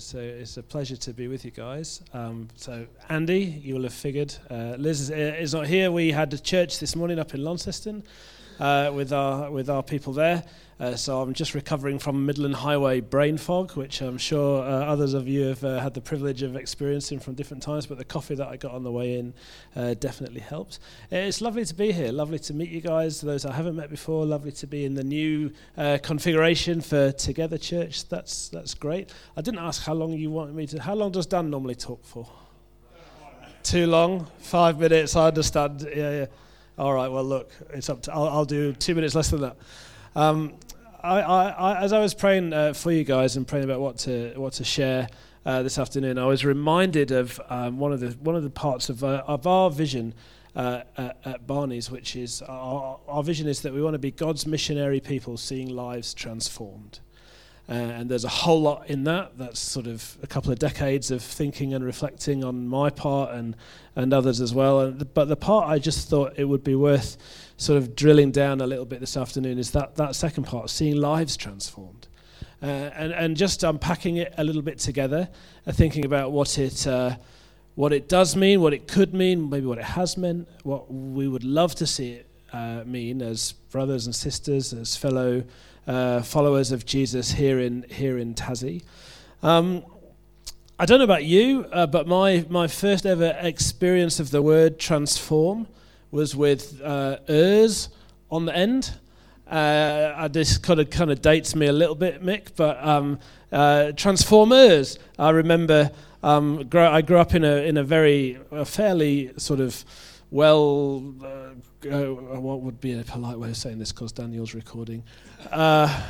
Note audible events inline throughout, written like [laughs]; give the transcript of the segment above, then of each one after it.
it's a, it's a pleasure to be with you guys. Um, so, Andy, you will have figured. Uh, Liz is, is, not here. We had a church this morning up in Launceston uh, with, our, with our people there. Uh, so I'm just recovering from Midland Highway brain fog, which I'm sure uh, others of you have uh, had the privilege of experiencing from different times. But the coffee that I got on the way in uh, definitely helped. It's lovely to be here. Lovely to meet you guys. Those I haven't met before. Lovely to be in the new uh, configuration for Together Church. That's that's great. I didn't ask how long you wanted me to. How long does Dan normally talk for? Too long? Five minutes. I understand. Yeah, yeah. All right. Well, look, it's up to. I'll, I'll do two minutes less than that. Um, I, I, as I was praying uh, for you guys and praying about what to what to share uh, this afternoon, I was reminded of um, one of the one of the parts of uh, of our vision uh, at, at, Barney's, which is our, our, vision is that we want to be God's missionary people, seeing lives transformed. Uh, and there's a whole lot in that. That's sort of a couple of decades of thinking and reflecting on my part and and others as well. And but the part I just thought it would be worth sort of drilling down a little bit this afternoon is that, that second part, seeing lives transformed. Uh, and, and just unpacking it a little bit together, uh, thinking about what it, uh, what it does mean, what it could mean, maybe what it has meant, what we would love to see it uh, mean as brothers and sisters, as fellow uh, followers of Jesus here in, here in Tassie. Um, I don't know about you, uh, but my, my first ever experience of the word transform was with uh, ers on the end. Uh, this kind of kind of dates me a little bit, Mick, but um, uh, Transformers. I remember um, grow, I grew up in a in a very a fairly sort of well, uh, uh, what would be a polite way of saying this? Because Daniel's recording. Uh,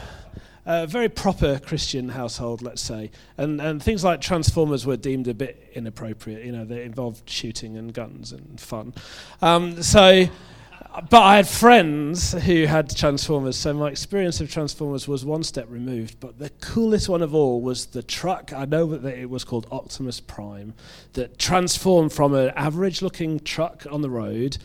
a very proper Christian household, let's say, and and things like Transformers were deemed a bit inappropriate. You know, they involved shooting and guns and fun. Um, so, but I had friends who had Transformers, so my experience of Transformers was one step removed. But the coolest one of all was the truck. I know that it was called Optimus Prime, that transformed from an average-looking truck on the road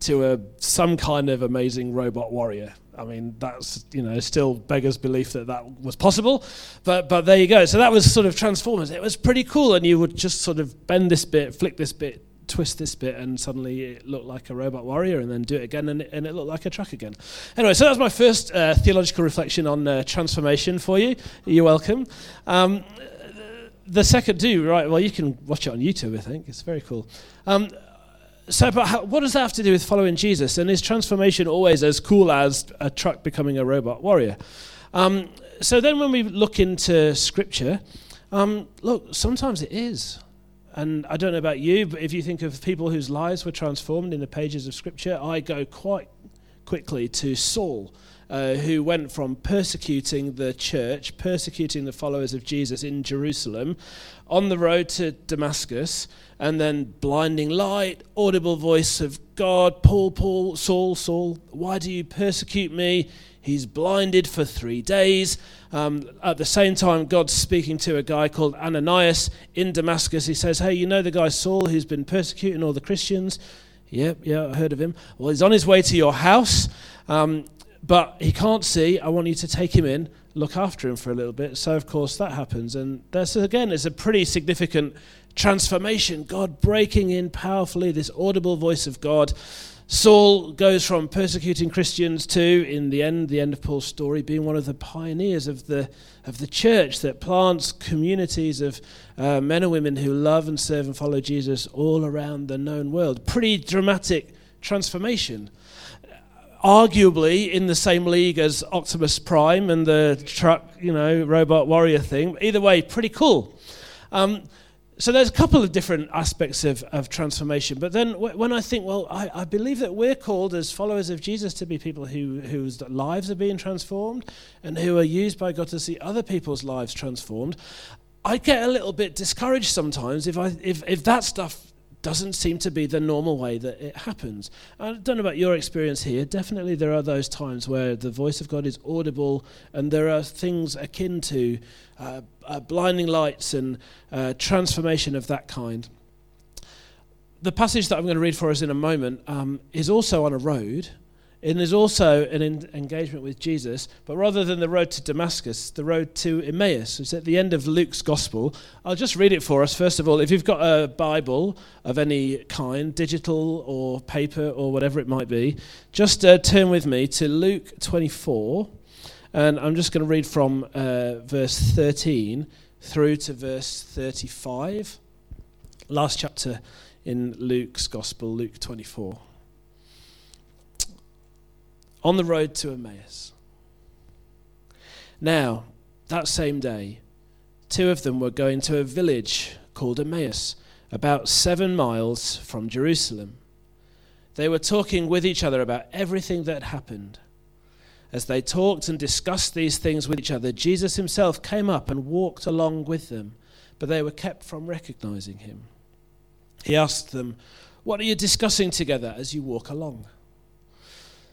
to a some kind of amazing robot warrior I mean, that's you know still beggars belief that that was possible, but but there you go. So that was sort of Transformers. It was pretty cool, and you would just sort of bend this bit, flick this bit, twist this bit, and suddenly it looked like a robot warrior, and then do it again, and it, and it looked like a truck again. Anyway, so that was my first uh, theological reflection on uh, transformation for you. You're welcome. Um, the second, do right. Well, you can watch it on YouTube. I think it's very cool. Um, so, but how, what does that have to do with following Jesus? And is transformation always as cool as a truck becoming a robot warrior? Um, so then, when we look into Scripture, um, look, sometimes it is. And I don't know about you, but if you think of people whose lives were transformed in the pages of Scripture, I go quite quickly to Saul uh, who went from persecuting the church, persecuting the followers of Jesus in Jerusalem, on the road to Damascus, and then blinding light, audible voice of God, Paul, Paul, Saul, Saul, why do you persecute me? He's blinded for three days. Um, at the same time, God's speaking to a guy called Ananias in Damascus. He says, Hey, you know the guy Saul who's been persecuting all the Christians? Yep, yeah, I heard of him. Well, he's on his way to your house. Um, but he can't see. I want you to take him in, look after him for a little bit. So, of course, that happens. And that's, again, it's a pretty significant transformation. God breaking in powerfully, this audible voice of God. Saul goes from persecuting Christians to, in the end, the end of Paul's story, being one of the pioneers of the, of the church that plants communities of uh, men and women who love and serve and follow Jesus all around the known world. Pretty dramatic transformation arguably in the same league as Optimus Prime and the truck, you know, robot warrior thing. Either way, pretty cool. Um, so there's a couple of different aspects of, of transformation. But then w- when I think, well, I, I, believe that we're called as followers of Jesus to be people who, whose lives are being transformed and who are used by God to see other people's lives transformed. I get a little bit discouraged sometimes if, I, if, if that stuff doesn't seem to be the normal way that it happens. I don't know about your experience here. Definitely, there are those times where the voice of God is audible, and there are things akin to uh, uh, blinding lights and uh, transformation of that kind. The passage that I'm going to read for us in a moment um, is also on a road. It is also an engagement with Jesus, but rather than the road to Damascus, the road to Emmaus. It's at the end of Luke's gospel. I'll just read it for us. First of all, if you've got a Bible of any kind, digital or paper or whatever it might be, just uh, turn with me to Luke 24. And I'm just going to read from uh, verse 13 through to verse 35. Last chapter in Luke's gospel, Luke 24 on the road to Emmaus. Now, that same day, two of them were going to a village called Emmaus, about seven miles from Jerusalem. They were talking with each other about everything that happened. As they talked and discussed these things with each other, Jesus himself came up and walked along with them, but they were kept from recognizing him. He asked them, What are you discussing together as you walk along?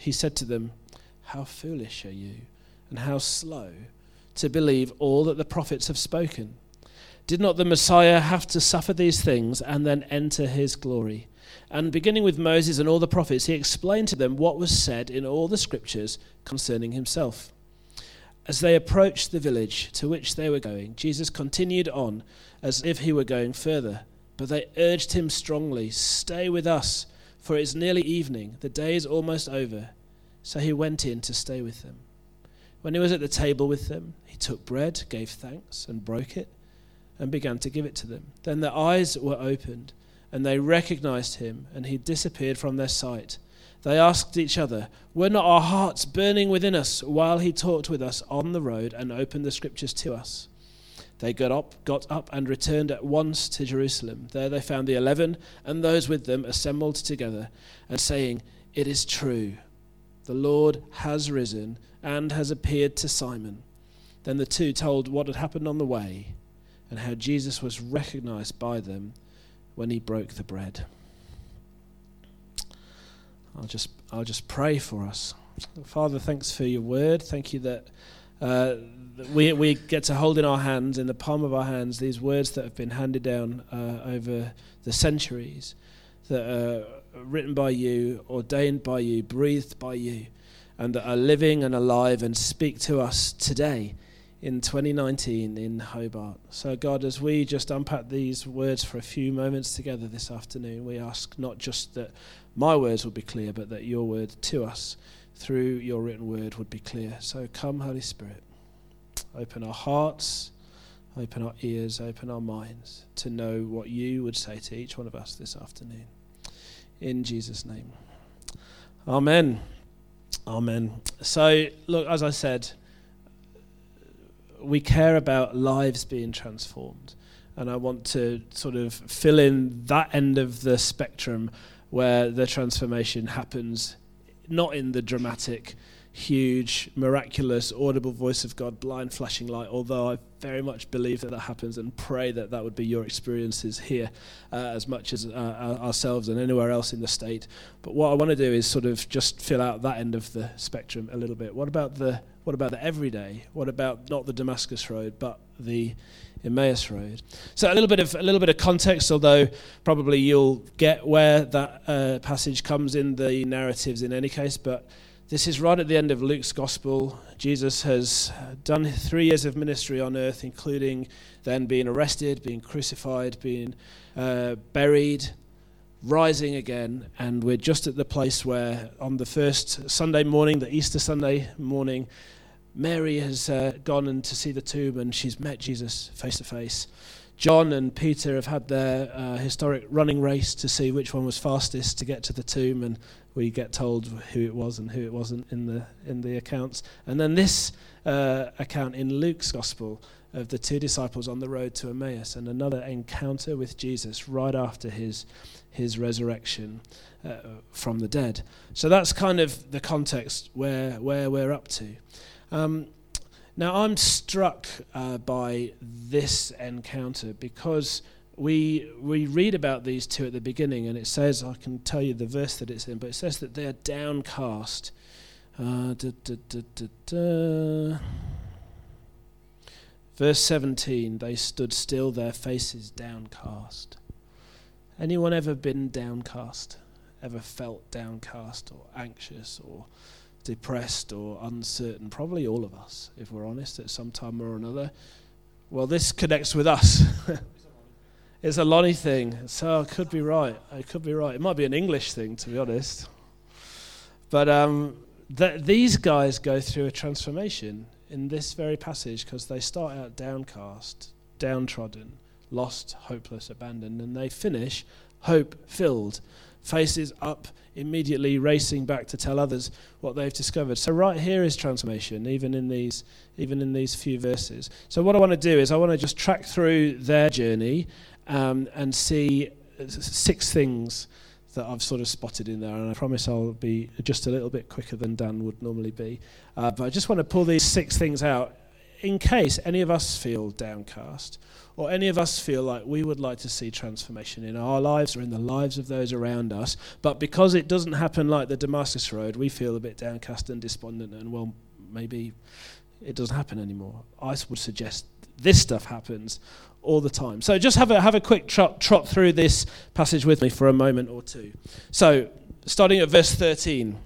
he said to them, How foolish are you, and how slow to believe all that the prophets have spoken? Did not the Messiah have to suffer these things and then enter his glory? And beginning with Moses and all the prophets, he explained to them what was said in all the scriptures concerning himself. As they approached the village to which they were going, Jesus continued on as if he were going further. But they urged him strongly, Stay with us for it is nearly evening, the day is almost over. So he went in to stay with them. When he was at the table with them, he took bread, gave thanks, and broke it, and began to give it to them. Then their eyes were opened, and they recognized him, and he disappeared from their sight. They asked each other, Were not our hearts burning within us while he talked with us on the road and opened the scriptures to us? They got up, got up and returned at once to Jerusalem. There they found the eleven and those with them assembled together and saying, It is true, the Lord has risen and has appeared to Simon. Then the two told what had happened on the way and how Jesus was recognized by them when he broke the bread. I'll just, I'll just pray for us. Father, thanks for your word. Thank you that uh, we, we get to hold in our hands, in the palm of our hands, these words that have been handed down uh, over the centuries, that are written by you, ordained by you, breathed by you, and that are living and alive and speak to us today in 2019 in Hobart. So, God, as we just unpack these words for a few moments together this afternoon, we ask not just that my words will be clear, but that your word to us through your written word would be clear. So, come, Holy Spirit. Open our hearts, open our ears, open our minds to know what you would say to each one of us this afternoon. In Jesus' name. Amen. Amen. So, look, as I said, we care about lives being transformed. And I want to sort of fill in that end of the spectrum where the transformation happens, not in the dramatic huge, miraculous, audible voice of God, blind flashing light, although I very much believe that that happens and pray that that would be your experiences here uh, as much as uh, ourselves and anywhere else in the state. But what I want to do is sort of just fill out that end of the spectrum a little bit. What about the what about the everyday? What about not the Damascus road, but the Emmaus Road. So a little bit of a little bit of context, although probably you'll get where that uh, passage comes in the narratives in any case. But this is right at the end of Luke's gospel. Jesus has done three years of ministry on earth, including then being arrested, being crucified, being uh, buried, rising again, and we're just at the place where on the first Sunday morning, the Easter Sunday morning, Mary has uh, gone in to see the tomb and she's met Jesus face to face. John and Peter have had their uh, historic running race to see which one was fastest to get to the tomb, and we get told who it was and who it wasn't in the in the accounts. And then this uh, account in Luke's gospel of the two disciples on the road to Emmaus, and another encounter with Jesus right after his his resurrection uh, from the dead. So that's kind of the context where where we're up to. Um, now, I'm struck uh, by this encounter because we, we read about these two at the beginning, and it says, I can tell you the verse that it's in, but it says that they are downcast. Uh, da, da, da, Verse 17, they stood still, their faces downcast. Anyone ever been downcast? Ever felt downcast or anxious or depressed or uncertain. Probably all of us, if we're honest, at some time or another. Well, this connects with us. [laughs] it's a Lonnie thing, so I could be right. I could be right. It might be an English thing, to be honest. But um, th- these guys go through a transformation in this very passage because they start out downcast, downtrodden, lost, hopeless, abandoned, and they finish hope filled faces up immediately racing back to tell others what they've discovered. So right here is transformation, even in these even in these few verses. So what I want to do is I want to just track through their journey um, and see six things that I've sort of spotted in there, and I promise I'll be just a little bit quicker than Dan would normally be. Uh, but I just want to pull these six things out in case any of us feel downcast or any of us feel like we would like to see transformation in our lives or in the lives of those around us, but because it doesn't happen like the Damascus Road, we feel a bit downcast and despondent, and well, maybe it doesn't happen anymore. I would suggest this stuff happens all the time. So just have a, have a quick trot, trot through this passage with me for a moment or two. So, starting at verse 13.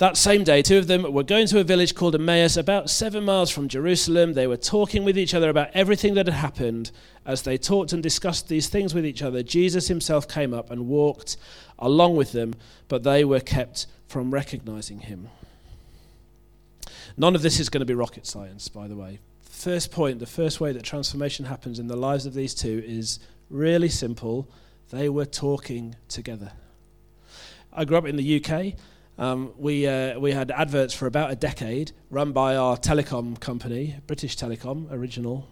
That same day, two of them were going to a village called Emmaus, about seven miles from Jerusalem. They were talking with each other about everything that had happened. As they talked and discussed these things with each other, Jesus himself came up and walked along with them, but they were kept from recognizing him. None of this is going to be rocket science, by the way. First point, the first way that transformation happens in the lives of these two is really simple. They were talking together. I grew up in the UK. Um, we, uh, we had adverts for about a decade run by our telecom company, British Telecom, original.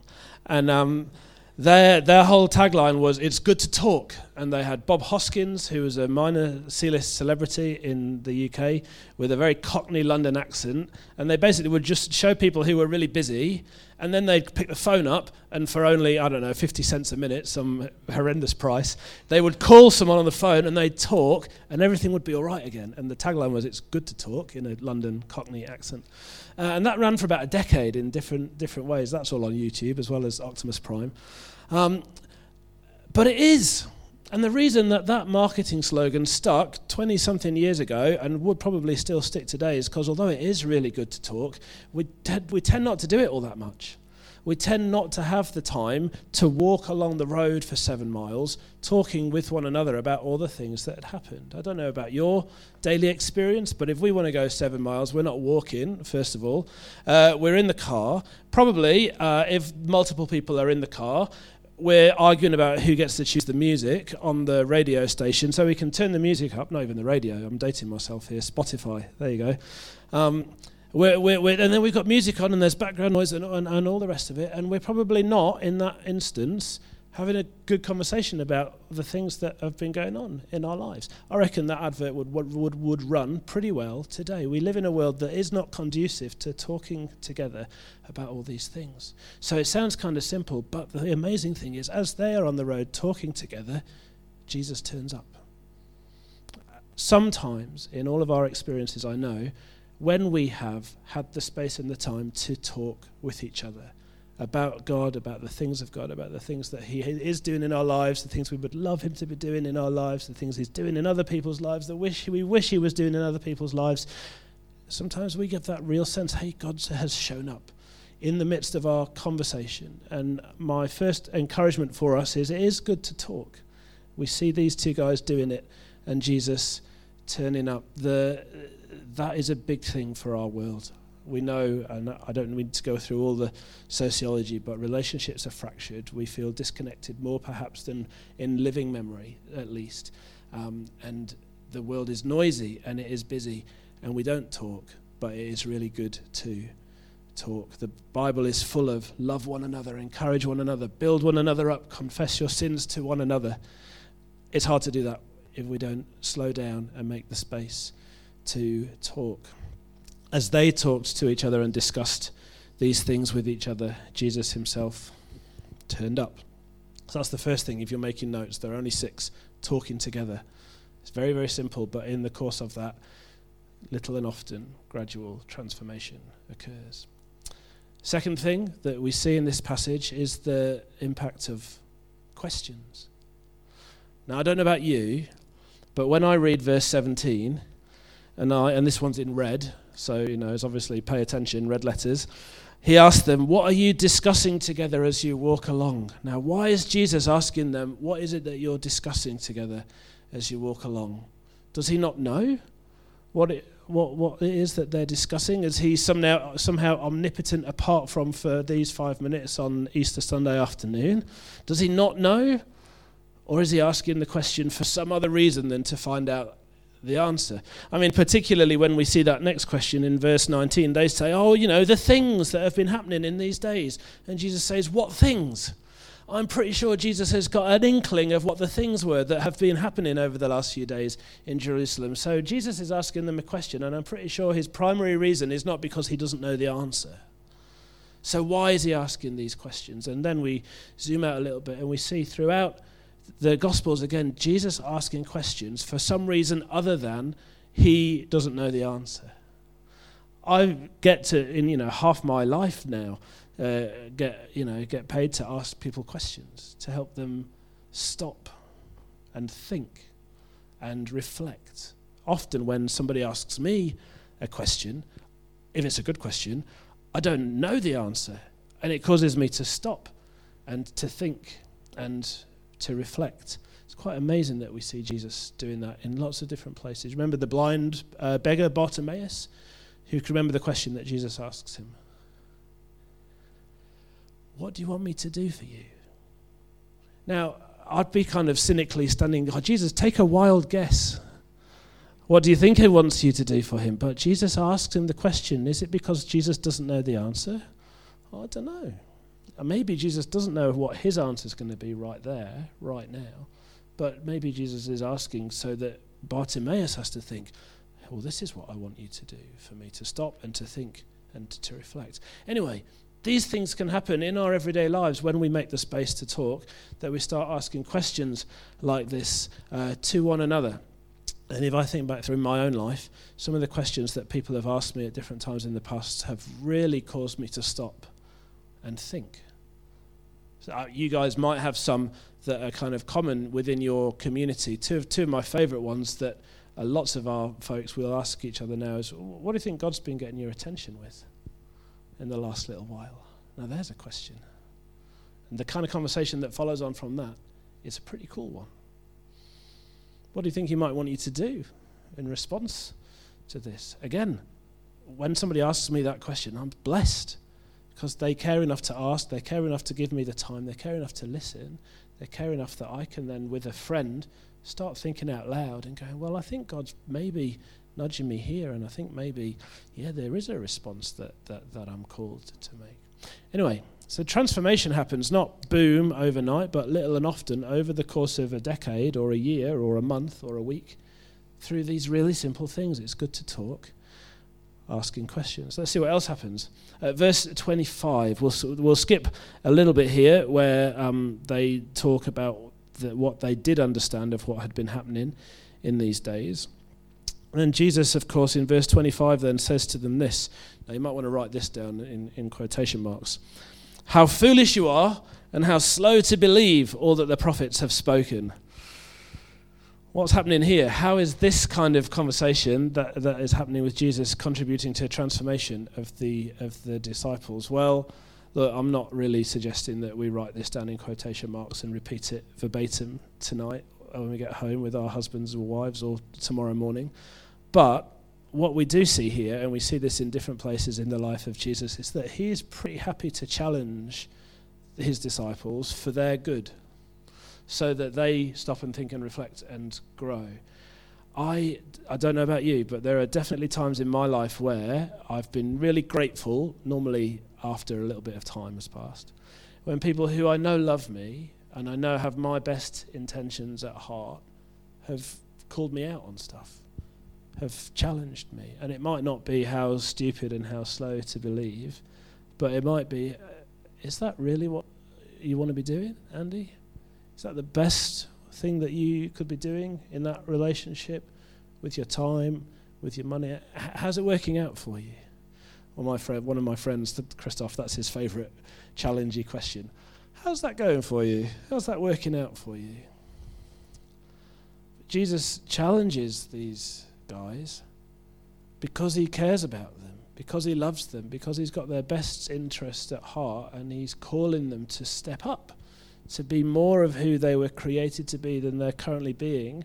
And um, their, their whole tagline was, It's good to talk. And they had Bob Hoskins, who was a minor C list celebrity in the UK with a very Cockney London accent. And they basically would just show people who were really busy and then they'd pick the phone up, and for only, I don't know, 50 cents a minute, some horrendous price, they would call someone on the phone and they'd talk, and everything would be all right again. And the tagline was, It's good to talk, in a London Cockney accent. Uh, and that ran for about a decade in different, different ways. That's all on YouTube, as well as Optimus Prime. Um, but it is. And the reason that that marketing slogan stuck 20 something years ago and would probably still stick today is because although it is really good to talk, we, te- we tend not to do it all that much. We tend not to have the time to walk along the road for seven miles talking with one another about all the things that had happened. I don't know about your daily experience, but if we want to go seven miles, we're not walking, first of all. Uh, we're in the car. Probably, uh, if multiple people are in the car, we're arguing about who gets to choose the music on the radio station, so we can turn the music up. Not even the radio. I'm dating myself here. Spotify. There you go. Um, we're, we're, we're, and then we've got music on, and there's background noise and, and, and all the rest of it. And we're probably not in that instance having a good conversation about the things that have been going on in our lives. I reckon that advert would, would, would run pretty well today. We live in a world that is not conducive to talking together about all these things. So it sounds kind of simple, but the amazing thing is, as they are on the road talking together, Jesus turns up. Sometimes, in all of our experiences, I know, when we have had the space and the time to talk with each other, about God, about the things of God, about the things that He is doing in our lives, the things we would love Him to be doing in our lives, the things He's doing in other people's lives, the wish we wish He was doing in other people's lives. Sometimes we get that real sense, hey, God has shown up in the midst of our conversation. And my first encouragement for us is it is good to talk. We see these two guys doing it and Jesus turning up. The, that is a big thing for our world. We know, and I don't need to go through all the sociology, but relationships are fractured. We feel disconnected more perhaps than in living memory, at least. Um, and the world is noisy and it is busy, and we don't talk, but it is really good to talk. The Bible is full of love one another, encourage one another, build one another up, confess your sins to one another. It's hard to do that if we don't slow down and make the space to talk. As they talked to each other and discussed these things with each other, Jesus himself turned up. So that's the first thing. If you're making notes, there are only six talking together. It's very, very simple, but in the course of that, little and often, gradual transformation occurs. Second thing that we see in this passage is the impact of questions. Now, I don't know about you, but when I read verse 17, and, I, and this one's in red, so, you know, it's obviously pay attention, red letters. He asked them, What are you discussing together as you walk along? Now, why is Jesus asking them, What is it that you're discussing together as you walk along? Does he not know what it, what, what it is that they're discussing? Is he somehow, somehow omnipotent apart from for these five minutes on Easter Sunday afternoon? Does he not know? Or is he asking the question for some other reason than to find out the answer? I mean, particularly when we see that next question in verse 19, they say, Oh, you know, the things that have been happening in these days. And Jesus says, What things? I'm pretty sure Jesus has got an inkling of what the things were that have been happening over the last few days in Jerusalem. So Jesus is asking them a question, and I'm pretty sure his primary reason is not because he doesn't know the answer. So, why is he asking these questions? And then we zoom out a little bit and we see throughout the Gospels, again, Jesus asking questions for some reason other than he doesn't know the answer. I get to, in you know, half my life now, uh, get you know get paid to ask people questions to help them stop and think and reflect. Often, when somebody asks me a question, if it's a good question, I don't know the answer, and it causes me to stop and to think and to reflect. It's quite amazing that we see Jesus doing that in lots of different places. Remember the blind uh, beggar Bartimaeus, who can remember the question that Jesus asks him What do you want me to do for you? Now, I'd be kind of cynically standing, oh, Jesus, take a wild guess. What do you think he wants you to do for him? But Jesus asks him the question Is it because Jesus doesn't know the answer? I don't know. And maybe Jesus doesn't know what his answer is going to be right there, right now. But maybe Jesus is asking so that Bartimaeus has to think, well, this is what I want you to do for me to stop and to think and to reflect. Anyway, these things can happen in our everyday lives when we make the space to talk, that we start asking questions like this uh, to one another. And if I think back through my own life, some of the questions that people have asked me at different times in the past have really caused me to stop and think. So, uh, you guys might have some that are kind of common within your community. Two of, two of my favourite ones that uh, lots of our folks will ask each other now is, What do you think God's been getting your attention with in the last little while? Now, there's a question. And the kind of conversation that follows on from that is a pretty cool one. What do you think He might want you to do in response to this? Again, when somebody asks me that question, I'm blessed because they care enough to ask, they care enough to give me the time, they care enough to listen, they care enough that I can then, with a friend, start thinking out loud and going, well, I think God's maybe nudging me here, and I think maybe, yeah, there is a response that, that, that I'm called to make. Anyway, so transformation happens not boom overnight, but little and often over the course of a decade or a year or a month or a week through these really simple things. It's good to talk asking questions. Let's see what else happens. Uh, verse 25, we'll, we'll skip a little bit here where um, they talk about the, what they did understand of what had been happening in these days. And Jesus, of course, in verse 25 then says to them this. Now, you might want to write this down in, in quotation marks. How foolish you are, and how slow to believe all that the prophets have spoken what's happening here? How is this kind of conversation that, that is happening with Jesus contributing to a transformation of the, of the disciples? Well, look, I'm not really suggesting that we write this down in quotation marks and repeat it verbatim tonight. when we get home with our husbands or wives or tomorrow morning. But what we do see here, and we see this in different places in the life of Jesus, is that he is pretty happy to challenge his disciples for their good so that they stop and think and reflect and grow. I, I don't know about you, but there are definitely times in my life where I've been really grateful, normally after a little bit of time has passed, when people who I know love me and I know have my best intentions at heart have called me out on stuff, have challenged me. And it might not be how stupid and how slow to believe, but it might be uh, is that really what you want to be doing, Andy? Is that the best thing that you could be doing in that relationship with your time, with your money? How's it working out for you? Well, my friend, one of my friends, Christoph, that's his favourite challenging question. How's that going for you? How's that working out for you? Jesus challenges these guys because he cares about them, because he loves them, because he's got their best interests at heart, and he's calling them to step up to be more of who they were created to be than they're currently being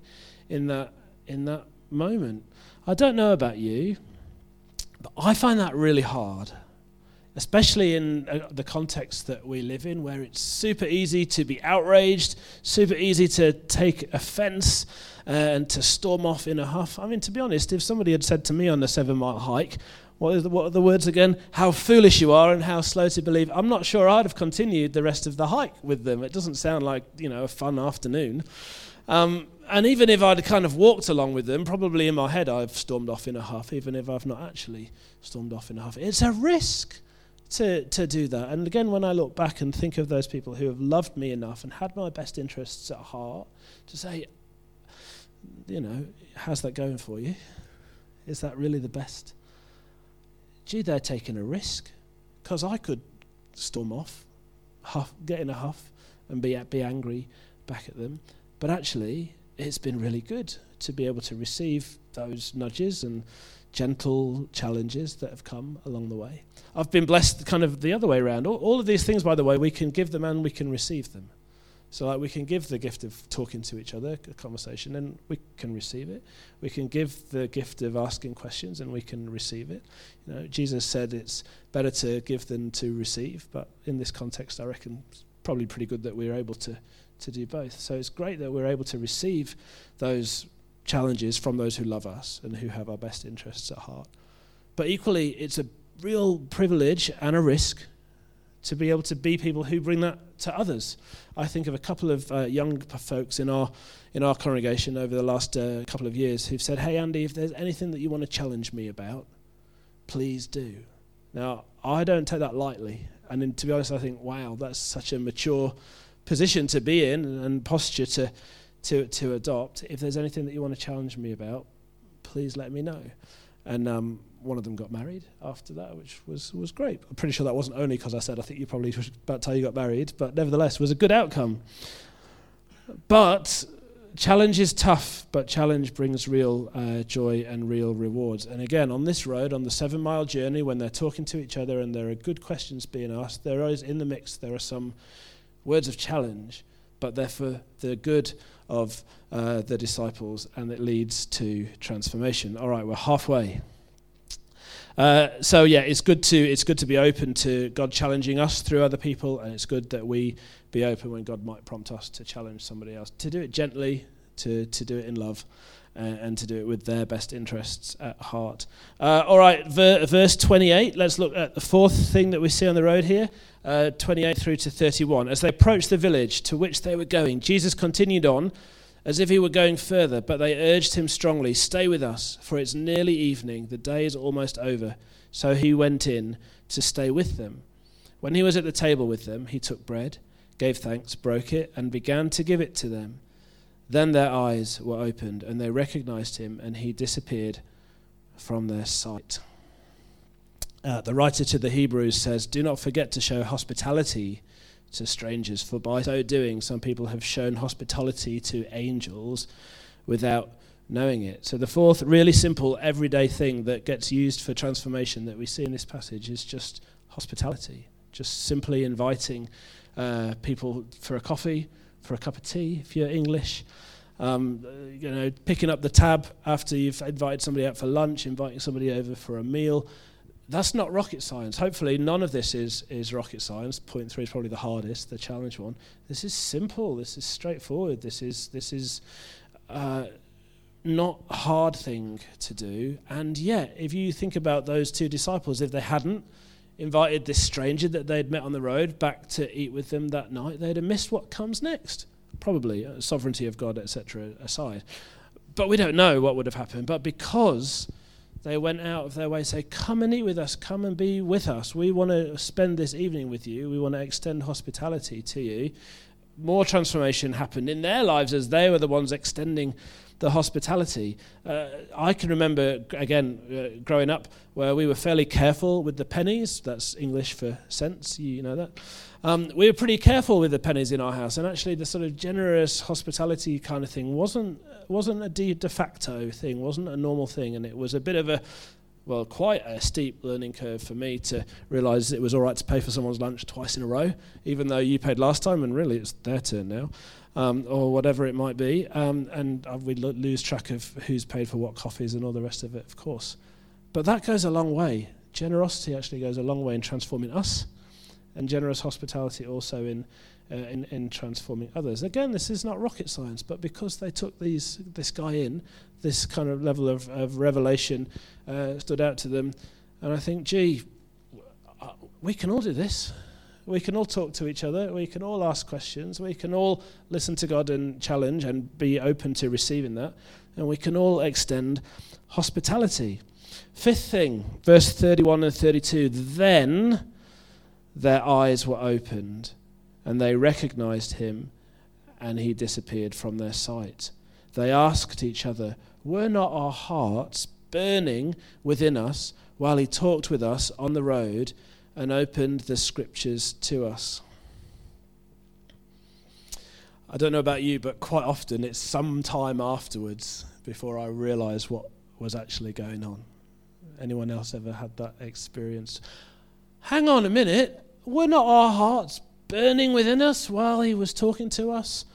in that in that moment. I don't know about you, but I find that really hard, especially in uh, the context that we live in, where it's super easy to be outraged, super easy to take offense uh, and to storm off in a huff. I mean, to be honest, if somebody had said to me on a seven mile hike, what, is the, what are the words again? How foolish you are and how slow to believe. I'm not sure I'd have continued the rest of the hike with them. It doesn't sound like, you know, a fun afternoon. Um, and even if I'd kind of walked along with them, probably in my head I've stormed off in a huff, even if I've not actually stormed off in a huff. It's a risk to, to do that. And again, when I look back and think of those people who have loved me enough and had my best interests at heart, to say, you know, how's that going for you? Is that really the best? Gee, they're taking a risk. Because I could storm off, huff, get in a huff, and be, be angry back at them. But actually, it's been really good to be able to receive those nudges and gentle challenges that have come along the way. I've been blessed kind of the other way around. All, all of these things, by the way, we can give them and we can receive them. So like we can give the gift of talking to each other, a conversation, and we can receive it. We can give the gift of asking questions, and we can receive it. You know, Jesus said it's better to give than to receive, but in this context, I reckon it's probably pretty good that we're able to to do both. So it's great that we're able to receive those challenges from those who love us and who have our best interests at heart. But equally, it's a real privilege and a risk to be able to be people who bring that to others. I think of a couple of uh, young folks in our in our congregation over the last uh, couple of years who've said, "Hey Andy, if there's anything that you want to challenge me about, please do." Now, I don't take that lightly, and in, to be honest, I think, "Wow, that's such a mature position to be in and posture to to to adopt. If there's anything that you want to challenge me about, please let me know." And um, one of them got married after that, which was, was great. I'm pretty sure that wasn't only because I said I think you probably about time you got married, but nevertheless was a good outcome. But challenge is tough, but challenge brings real uh, joy and real rewards. And again, on this road, on the seven mile journey, when they're talking to each other and there are good questions being asked, there is in the mix, there are some words of challenge, but they're for the good of uh, the disciples and it leads to transformation. All right, we're halfway. Uh, so yeah, it's good to it's good to be open to God challenging us through other people, and it's good that we be open when God might prompt us to challenge somebody else. To do it gently, to to do it in love, uh, and to do it with their best interests at heart. Uh, all right, ver- verse 28. Let's look at the fourth thing that we see on the road here. Uh, 28 through to 31. As they approached the village to which they were going, Jesus continued on as if he were going further, but they urged him strongly, Stay with us, for it's nearly evening, the day is almost over. So he went in to stay with them. When he was at the table with them, he took bread, gave thanks, broke it, and began to give it to them. Then their eyes were opened, and they recognized him, and he disappeared from their sight. Uh, the writer to the Hebrews says, Do not forget to show hospitality to strangers, for by so doing, some people have shown hospitality to angels without knowing it. So, the fourth really simple, everyday thing that gets used for transformation that we see in this passage is just hospitality, just simply inviting uh, people for a coffee, for a cup of tea, if you're English. um, you know, picking up the tab after you've invited somebody out for lunch, inviting somebody over for a meal. That's not rocket science. Hopefully, none of this is, is rocket science. Point three is probably the hardest, the challenge one. This is simple. This is straightforward. This is this is uh, not a hard thing to do. And yet, if you think about those two disciples, if they hadn't invited this stranger that they'd met on the road back to eat with them that night, they'd have missed what comes next. Probably, uh, sovereignty of God, etc., aside. But we don't know what would have happened. But because they went out of their way to say, Come and eat with us, come and be with us. We want to spend this evening with you, we want to extend hospitality to you. More transformation happened in their lives as they were the ones extending the hospitality. Uh, I can remember, again, uh, growing up, where we were fairly careful with the pennies. That's English for cents, you know that. Um, we were pretty careful with the pennies in our house, and actually, the sort of generous hospitality kind of thing wasn't wasn't a de, de facto thing, wasn't a normal thing, and it was a bit of a well, quite a steep learning curve for me to realise it was all right to pay for someone's lunch twice in a row, even though you paid last time, and really it's their turn now um, or whatever it might be. Um, and uh, we lo- lose track of who's paid for what coffees and all the rest of it, of course. But that goes a long way. Generosity actually goes a long way in transforming us, and generous hospitality also in, uh, in, in transforming others. Again, this is not rocket science, but because they took these this guy in, this kind of level of, of revelation uh, stood out to them, and I think, gee, uh, we can all do this. We can all talk to each other. We can all ask questions. We can all listen to God and challenge and be open to receiving that. And we can all extend hospitality. Fifth thing, verse 31 and 32 then their eyes were opened and they recognized him and he disappeared from their sight. They asked each other, Were not our hearts burning within us while he talked with us on the road and opened the scriptures to us. I don't know about you, but quite often it's some time afterwards before I realise what was actually going on. Anyone else ever had that experience? Hang on a minute, were not our hearts burning within us while he was talking to us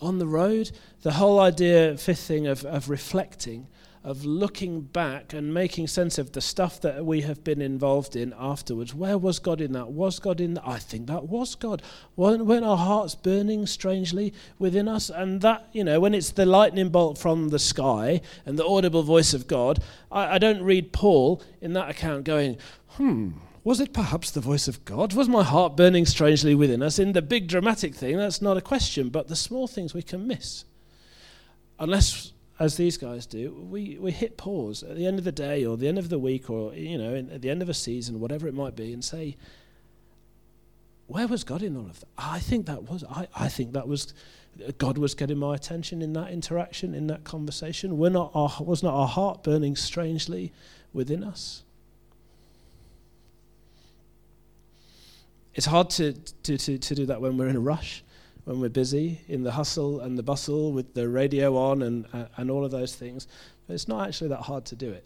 on the road? The whole idea, fifth thing, of, of reflecting of looking back and making sense of the stuff that we have been involved in afterwards. Where was God in that? Was God in that? I think that was God. Weren't, weren't our hearts burning strangely within us? And that, you know, when it's the lightning bolt from the sky and the audible voice of God, I, I don't read Paul in that account going, hmm, was it perhaps the voice of God? Was my heart burning strangely within us? In the big dramatic thing, that's not a question, but the small things we can miss. Unless as these guys do, we, we hit pause at the end of the day or the end of the week or, you know, in, at the end of a season, whatever it might be, and say, where was God in all of that? I think that was, I, I think that was, God was getting my attention in that interaction, in that conversation. We're not our, was not our heart burning strangely within us? It's hard to, to, to, to do that when we're in a rush when we're busy in the hustle and the bustle with the radio on and, uh, and all of those things. But it's not actually that hard to do it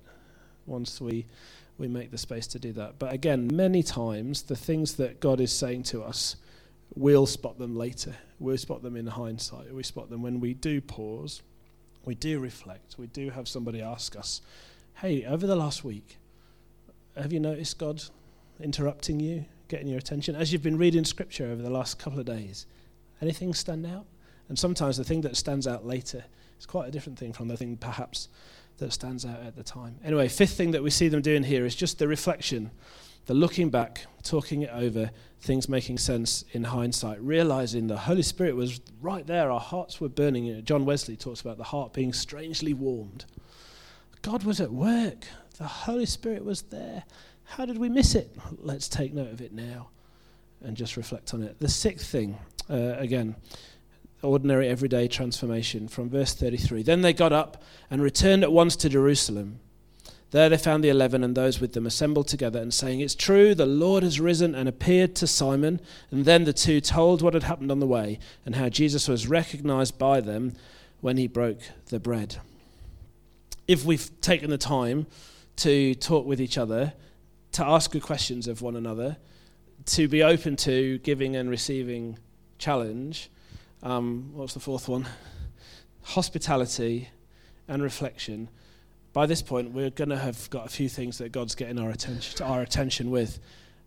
once we, we make the space to do that. But again, many times the things that God is saying to us, we'll spot them later. We'll spot them in hindsight. We spot them when we do pause, we do reflect, we do have somebody ask us, hey, over the last week, have you noticed God interrupting you, getting your attention? As you've been reading scripture over the last couple of days, Anything stand out? And sometimes the thing that stands out later is quite a different thing from the thing perhaps that stands out at the time. Anyway, fifth thing that we see them doing here is just the reflection, the looking back, talking it over, things making sense in hindsight, realizing the Holy Spirit was right there, our hearts were burning. John Wesley talks about the heart being strangely warmed. God was at work, the Holy Spirit was there. How did we miss it? Let's take note of it now and just reflect on it. The sixth thing uh, again, ordinary everyday transformation from verse 33. Then they got up and returned at once to Jerusalem. There they found the eleven and those with them assembled together and saying, It's true, the Lord has risen and appeared to Simon. And then the two told what had happened on the way and how Jesus was recognized by them when he broke the bread. If we've taken the time to talk with each other, to ask good questions of one another, to be open to giving and receiving challenge. Um, what's the fourth one? hospitality, and reflection. By this point, we're going to have got a few things that God's getting our attention, our attention with.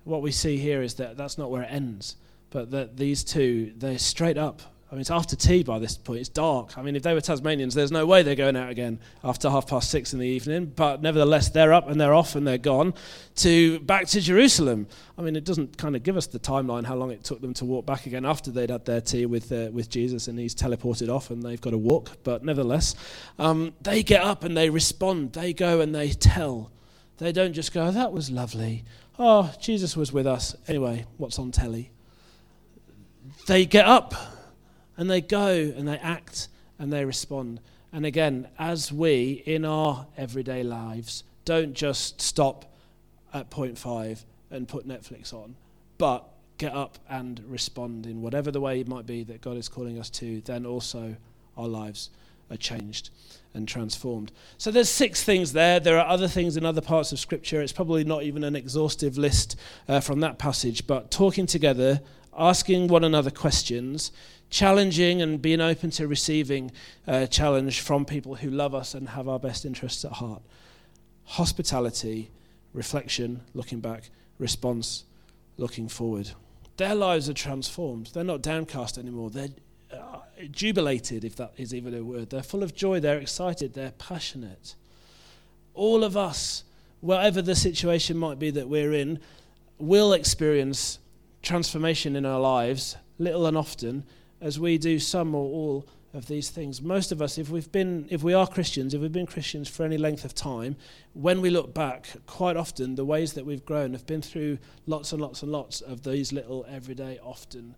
What we see here is that that's not where it ends, but that these two, they're straight up I mean, it's after tea by this point. It's dark. I mean, if they were Tasmanians, there's no way they're going out again after half past six in the evening. But nevertheless, they're up and they're off and they're gone to back to Jerusalem. I mean, it doesn't kind of give us the timeline how long it took them to walk back again after they'd had their tea with uh, with Jesus and he's teleported off and they've got to walk. But nevertheless, um, they get up and they respond. They go and they tell. They don't just go, "That was lovely." Oh, Jesus was with us. Anyway, what's on telly? They get up and they go and they act and they respond. And again, as we in our everyday lives don't just stop at point five and put Netflix on, but get up and respond in whatever the way it might be that God is calling us to, then also our lives are changed and transformed. So there's six things there. There are other things in other parts of Scripture. It's probably not even an exhaustive list uh, from that passage, but talking together, asking one another questions, challenging and being open to receiving a challenge from people who love us and have our best interests at heart. Hospitality, reflection, looking back, response, looking forward. Their lives are transformed. They're not downcast anymore. They're uh, jubilated, if that is even a word. They're full of joy. They're excited. They're passionate. All of us, whatever the situation might be that we're in, will experience transformation in our lives, little and often, as we do some or all of these things. Most of us, if we've been, if we are Christians, if we've been Christians for any length of time, when we look back, quite often the ways that we've grown have been through lots and lots and lots of these little everyday, often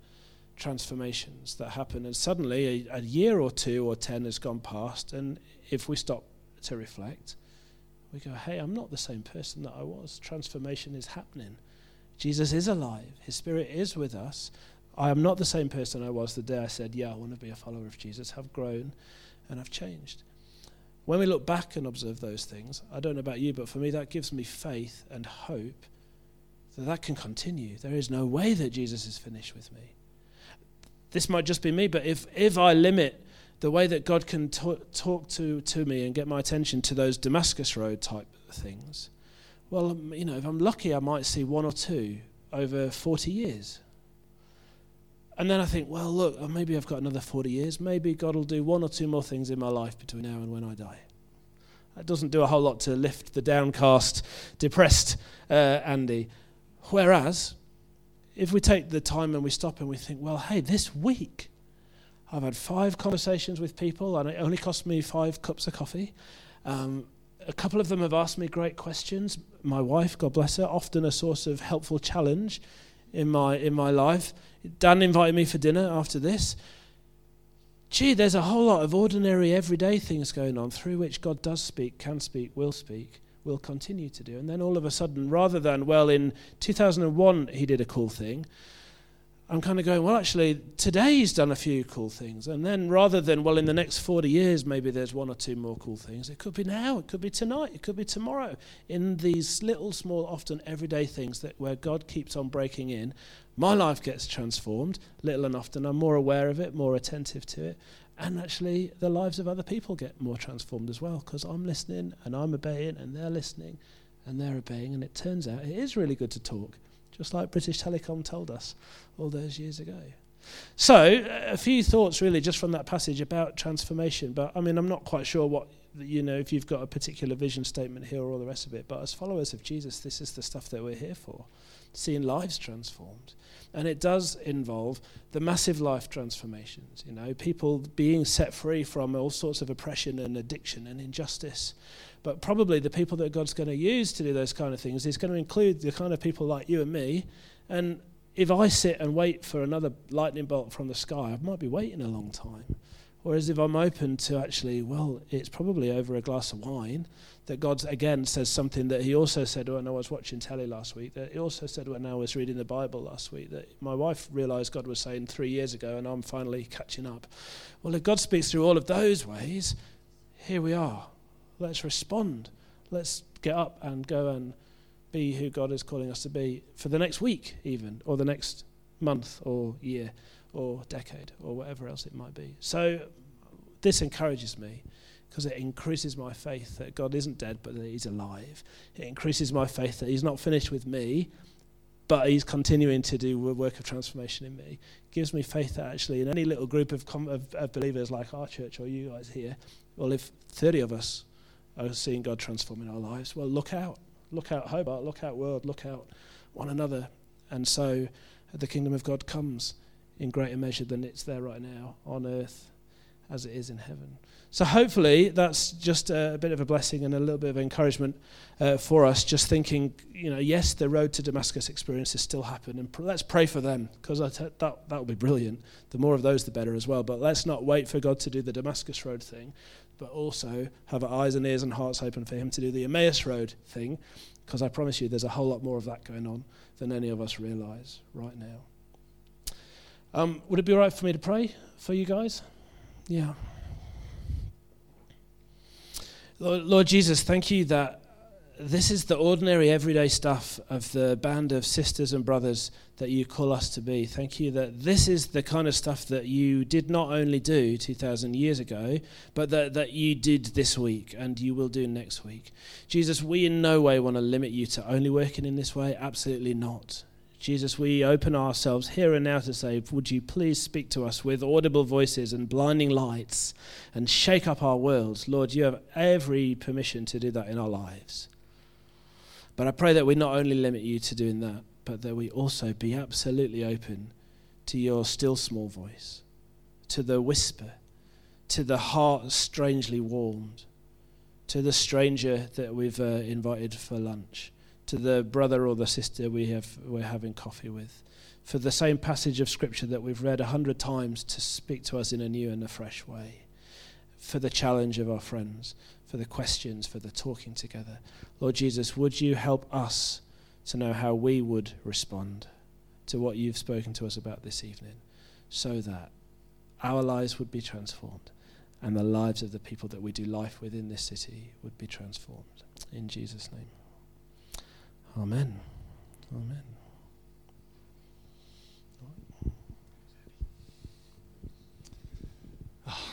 transformations that happen. And suddenly, a, a year or two or ten has gone past, and if we stop to reflect, we go, "Hey, I'm not the same person that I was. Transformation is happening." Jesus is alive. His Spirit is with us. I am not the same person I was the day I said, Yeah, I want to be a follower of Jesus. I've grown and I've changed. When we look back and observe those things, I don't know about you, but for me, that gives me faith and hope that that can continue. There is no way that Jesus is finished with me. This might just be me, but if, if I limit the way that God can talk, talk to, to me and get my attention to those Damascus Road type things, well, um, you know, if I'm lucky, I might see one or two over 40 years. And then I think, well, look, uh, maybe I've got another 40 years. Maybe God will do one or two more things in my life between now and when I die. That doesn't do a whole lot to lift the downcast, depressed uh, Andy. Whereas, if we take the time and we stop and we think, well, hey, this week I've had five conversations with people and it only cost me five cups of coffee. Um, a couple of them have asked me great questions. My wife, God bless her, often a source of helpful challenge in my in my life. Dan invited me for dinner after this. Gee, there's a whole lot of ordinary, everyday things going on through which God does speak, can speak, will speak, will continue to do. And then all of a sudden, rather than, well, in 2001 he did a cool thing, I'm kind of going, well, actually, today he's done a few cool things. And then rather than, well, in the next 40 years, maybe there's one or two more cool things, it could be now, it could be tonight, it could be tomorrow. In these little, small, often everyday things that where God keeps on breaking in, my life gets transformed, little and often. I'm more aware of it, more attentive to it. And actually, the lives of other people get more transformed as well because I'm listening and I'm obeying and they're listening and they're obeying. And it turns out it is really good to talk just like British Telecom told us all those years ago. So, a few thoughts really just from that passage about transformation. But I mean, I'm not quite sure what, you know, if you've got a particular vision statement here or all the rest of it. But as followers of Jesus, this is the stuff that we're here for seeing lives transformed. And it does involve the massive life transformations, you know, people being set free from all sorts of oppression and addiction and injustice. But probably the people that God's going to use to do those kind of things is going to include the kind of people like you and me. And if I sit and wait for another lightning bolt from the sky, I might be waiting a long time. Whereas if I'm open to actually, well, it's probably over a glass of wine, that God again says something that He also said when I was watching telly last week, that He also said when I was reading the Bible last week, that my wife realized God was saying three years ago, and I'm finally catching up. Well, if God speaks through all of those ways, here we are. Let's respond. Let's get up and go and be who God is calling us to be for the next week, even, or the next month, or year, or decade, or whatever else it might be. So this encourages me because it increases my faith that God isn't dead, but that He's alive. It increases my faith that He's not finished with me, but He's continuing to do a work of transformation in me. It gives me faith that actually, in any little group of, com- of, of believers like our church or you guys here, well, if 30 of us are seeing God transforming our lives, well, look out. Look out, Hobart. Look out, world. Look out, one another. And so the kingdom of God comes in greater measure than it's there right now on earth as it is in heaven. So hopefully that's just a, bit of a blessing and a little bit of encouragement uh, for us. Just thinking, you know, yes, the road to Damascus experiences still happen, and pr- let's pray for them because that that will be brilliant. The more of those, the better as well. But let's not wait for God to do the Damascus Road thing, but also have our eyes and ears and hearts open for Him to do the Emmaus Road thing, because I promise you, there's a whole lot more of that going on than any of us realise right now. Um, would it be all right for me to pray for you guys? Yeah. Lord, Lord Jesus, thank you that this is the ordinary, everyday stuff of the band of sisters and brothers that you call us to be. Thank you that this is the kind of stuff that you did not only do 2,000 years ago, but that, that you did this week and you will do next week. Jesus, we in no way want to limit you to only working in this way. Absolutely not. Jesus, we open ourselves here and now to say, Would you please speak to us with audible voices and blinding lights and shake up our worlds? Lord, you have every permission to do that in our lives. But I pray that we not only limit you to doing that, but that we also be absolutely open to your still small voice, to the whisper, to the heart strangely warmed, to the stranger that we've uh, invited for lunch to the brother or the sister we have, we're having coffee with, for the same passage of Scripture that we've read a hundred times to speak to us in a new and a fresh way, for the challenge of our friends, for the questions, for the talking together. Lord Jesus, would you help us to know how we would respond to what you've spoken to us about this evening so that our lives would be transformed and the lives of the people that we do life with in this city would be transformed. In Jesus' name. Amen. Amen. Ah,